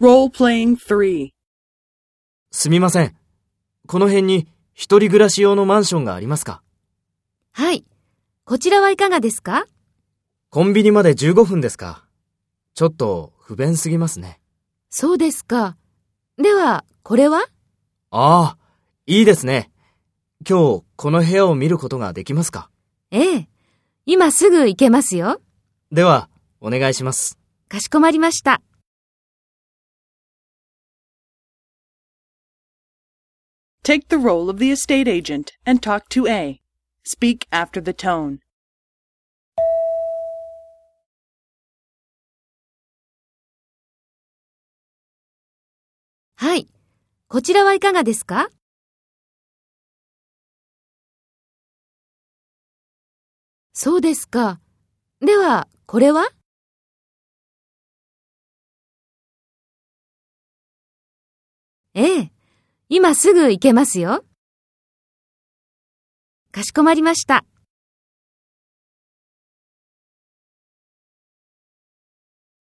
Role-playing 3. すみません。この辺に一人暮らし用のマンションがありますか？はい。こちらはいかがですか？コンビニまで15分ですか？ちょっと不便すぎますね。そうですか。では、これは？ああ、いいですね。今日この部屋を見ることができますか？ええ。今すぐ行けますよ。では、お願いします。かしこまりました。Take the role of the estate agent and talk to A. Speak after the tone. はい。こちらはいかがですかそうですか。では、これはええ。今すぐ行けますよ。かしこまりました。